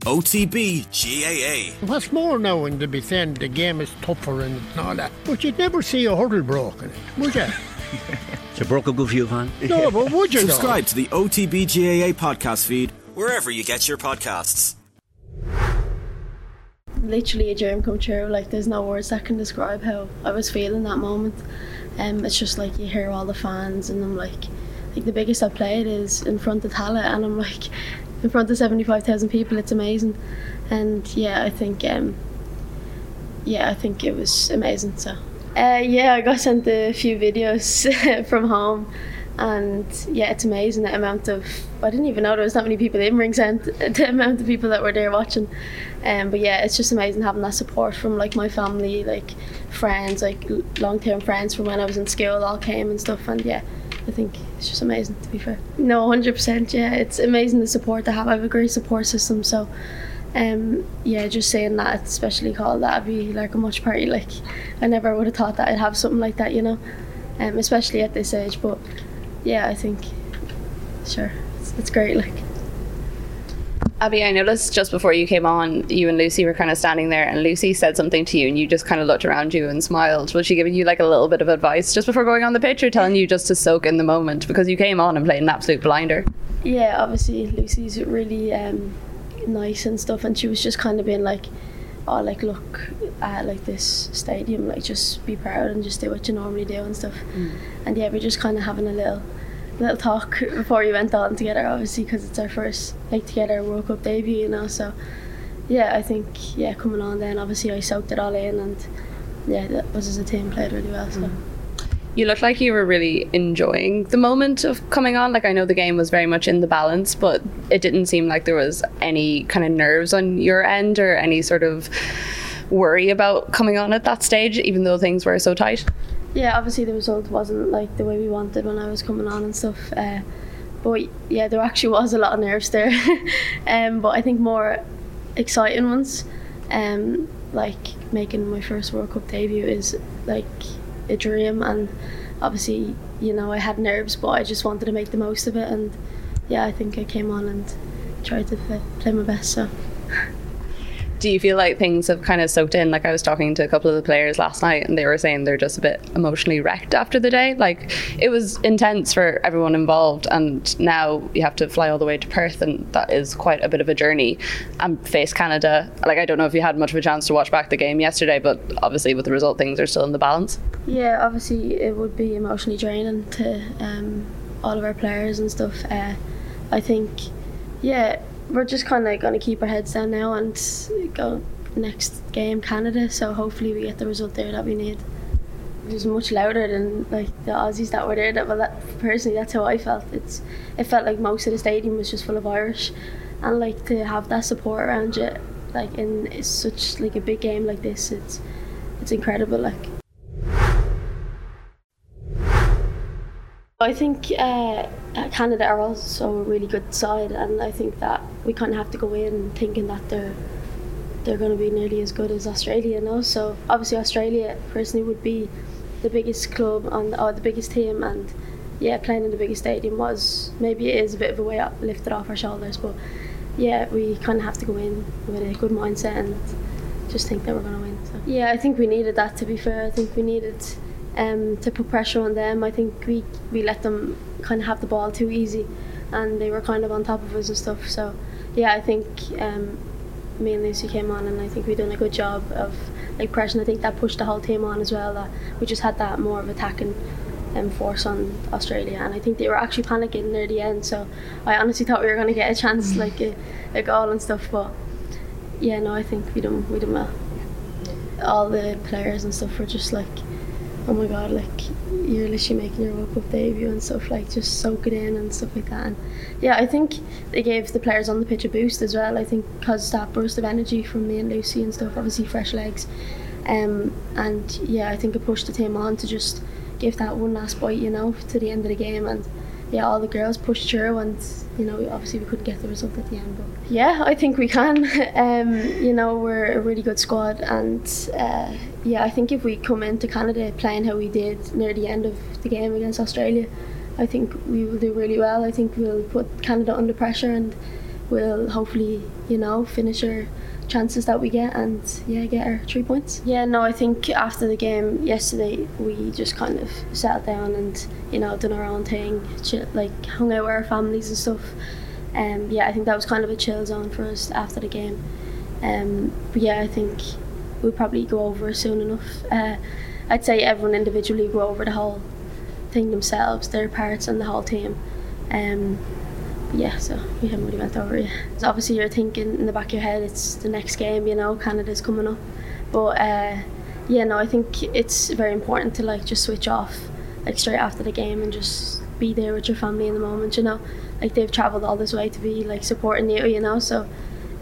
OTB GAA. What's more now when they be saying the game is tougher and all that, but you'd never see a hurdle broken, would you? So broke a good view, Van. no, but would you? Subscribe to the OTB GAA podcast feed wherever you get your podcasts. Literally a dream come true. Like there's no words that can describe how I was feeling that moment. Um, it's just like you hear all the fans, and I'm like, like the biggest I've played is in front of Tallaght, and I'm like, in front of seventy five thousand people. It's amazing, and yeah, I think um, yeah, I think it was amazing. So uh, yeah, I got sent a few videos from home, and yeah, it's amazing the amount of I didn't even know there was that many people in Ringsend. The amount of people that were there watching, um, but yeah, it's just amazing having that support from like my family, like friends, like long term friends from when I was in school all came and stuff, and yeah. I think it's just amazing to be fair. No, hundred percent. Yeah, it's amazing the support I have. I have a great support system, so um, yeah, just saying that, especially called that'd be like a much party. Like I never would have thought that I'd have something like that, you know, um, especially at this age. But yeah, I think sure, it's, it's great. Like. Abbie, I noticed just before you came on, you and Lucy were kind of standing there, and Lucy said something to you, and you just kind of looked around you and smiled. Was she giving you like a little bit of advice just before going on the pitch, or telling you just to soak in the moment because you came on and played an absolute blinder? Yeah, obviously Lucy's really um, nice and stuff, and she was just kind of being like, "Oh, like look at like this stadium, like just be proud and just do what you normally do and stuff." Mm. And yeah, we're just kind of having a little little talk before we went on together, obviously, because it's our first like together World Cup debut, you know. So yeah, I think yeah, coming on then obviously I soaked it all in, and yeah, that was as a team played really well. So. Mm. You looked like you were really enjoying the moment of coming on. Like I know the game was very much in the balance, but it didn't seem like there was any kind of nerves on your end or any sort of worry about coming on at that stage, even though things were so tight yeah, obviously the result wasn't like the way we wanted when I was coming on and stuff. Uh, but yeah, there actually was a lot of nerves there. um, but I think more exciting ones, um, like making my first World Cup debut is like a dream, and obviously you know I had nerves, but I just wanted to make the most of it, and yeah, I think I came on and tried to play, play my best. So. do you feel like things have kind of soaked in? Like I was talking to a couple of the players last night, and they were saying they're just a bit emotionally wrecked after the day. Like it was intense for everyone involved, and now you have to fly all the way to Perth, and that is quite a bit of a journey. And face Canada. Like I don't know if you had much of a chance to watch back the game yesterday, but obviously with the result, things are still in the balance. Yeah, obviously it would be emotionally draining to um, all of our players and stuff. Uh, I think, yeah we're just kind of going to keep our heads down now and go next game Canada. So hopefully we get the result there that we need. It was much louder than like the Aussies that were there. That well, that personally, that's how I felt. It's it felt like most of the stadium was just full of Irish, and like to have that support around you, like in such like a big game like this, it's it's incredible. Like. I think uh, Canada are also a really good side, and I think that we kind of have to go in thinking that they're they're going to be nearly as good as Australia. You know, so obviously Australia personally would be the biggest club on or the biggest team, and yeah, playing in the biggest stadium was maybe it is a bit of a way up, lifted off our shoulders, but yeah, we kind of have to go in with a good mindset and just think that we're going to win. So yeah, I think we needed that. To be fair, I think we needed um, to put pressure on them. I think we we let them kind of have the ball too easy, and they were kind of on top of us and stuff. So yeah, I think um, me and Lucy came on, and I think we done a good job of like pressing. I think that pushed the whole team on as well. That we just had that more of attacking um, force on Australia, and I think they were actually panicking near the end. So I honestly thought we were going to get a chance, like a, a goal and stuff. But yeah, no, I think we done we done well. All the players and stuff were just like oh my god, like you're literally making your World Cup debut and stuff, like just soak it in and stuff like that. And yeah, I think they gave the players on the pitch a boost as well. I think because that burst of energy from me and Lucy and stuff, obviously fresh legs. Um, and yeah, I think it pushed the team on to just give that one last bite, you know, to the end of the game. And yeah, all the girls pushed through, and you know, obviously we couldn't get the result at the end. But yeah, I think we can. um, you know, we're a really good squad, and uh, yeah, I think if we come into Canada playing how we did near the end of the game against Australia, I think we will do really well. I think we'll put Canada under pressure, and we'll hopefully, you know, finish our chances that we get and yeah, get our three points. Yeah, no, I think after the game yesterday, we just kind of sat down and you know done our own thing, chill, like hung out with our families and stuff. Um, yeah, I think that was kind of a chill zone for us after the game. Um, but yeah, I think we'll probably go over soon enough. Uh, I'd say everyone individually go over the whole thing themselves, their parts, and the whole team. Um, yeah, so we haven't really went over it. So obviously, you're thinking in the back of your head, it's the next game, you know, Canada's coming up. But uh, yeah, no, I think it's very important to like just switch off, like straight after the game, and just be there with your family in the moment. You know, like they've travelled all this way to be like supporting you, you know. So,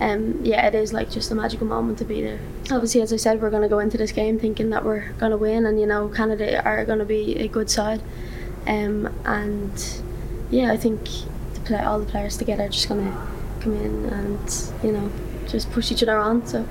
um, yeah, it is like just a magical moment to be there. Obviously, as I said, we're going to go into this game thinking that we're going to win, and you know, Canada are going to be a good side. Um, and yeah, I think play, all the players together just to come in and you know just push each other on. So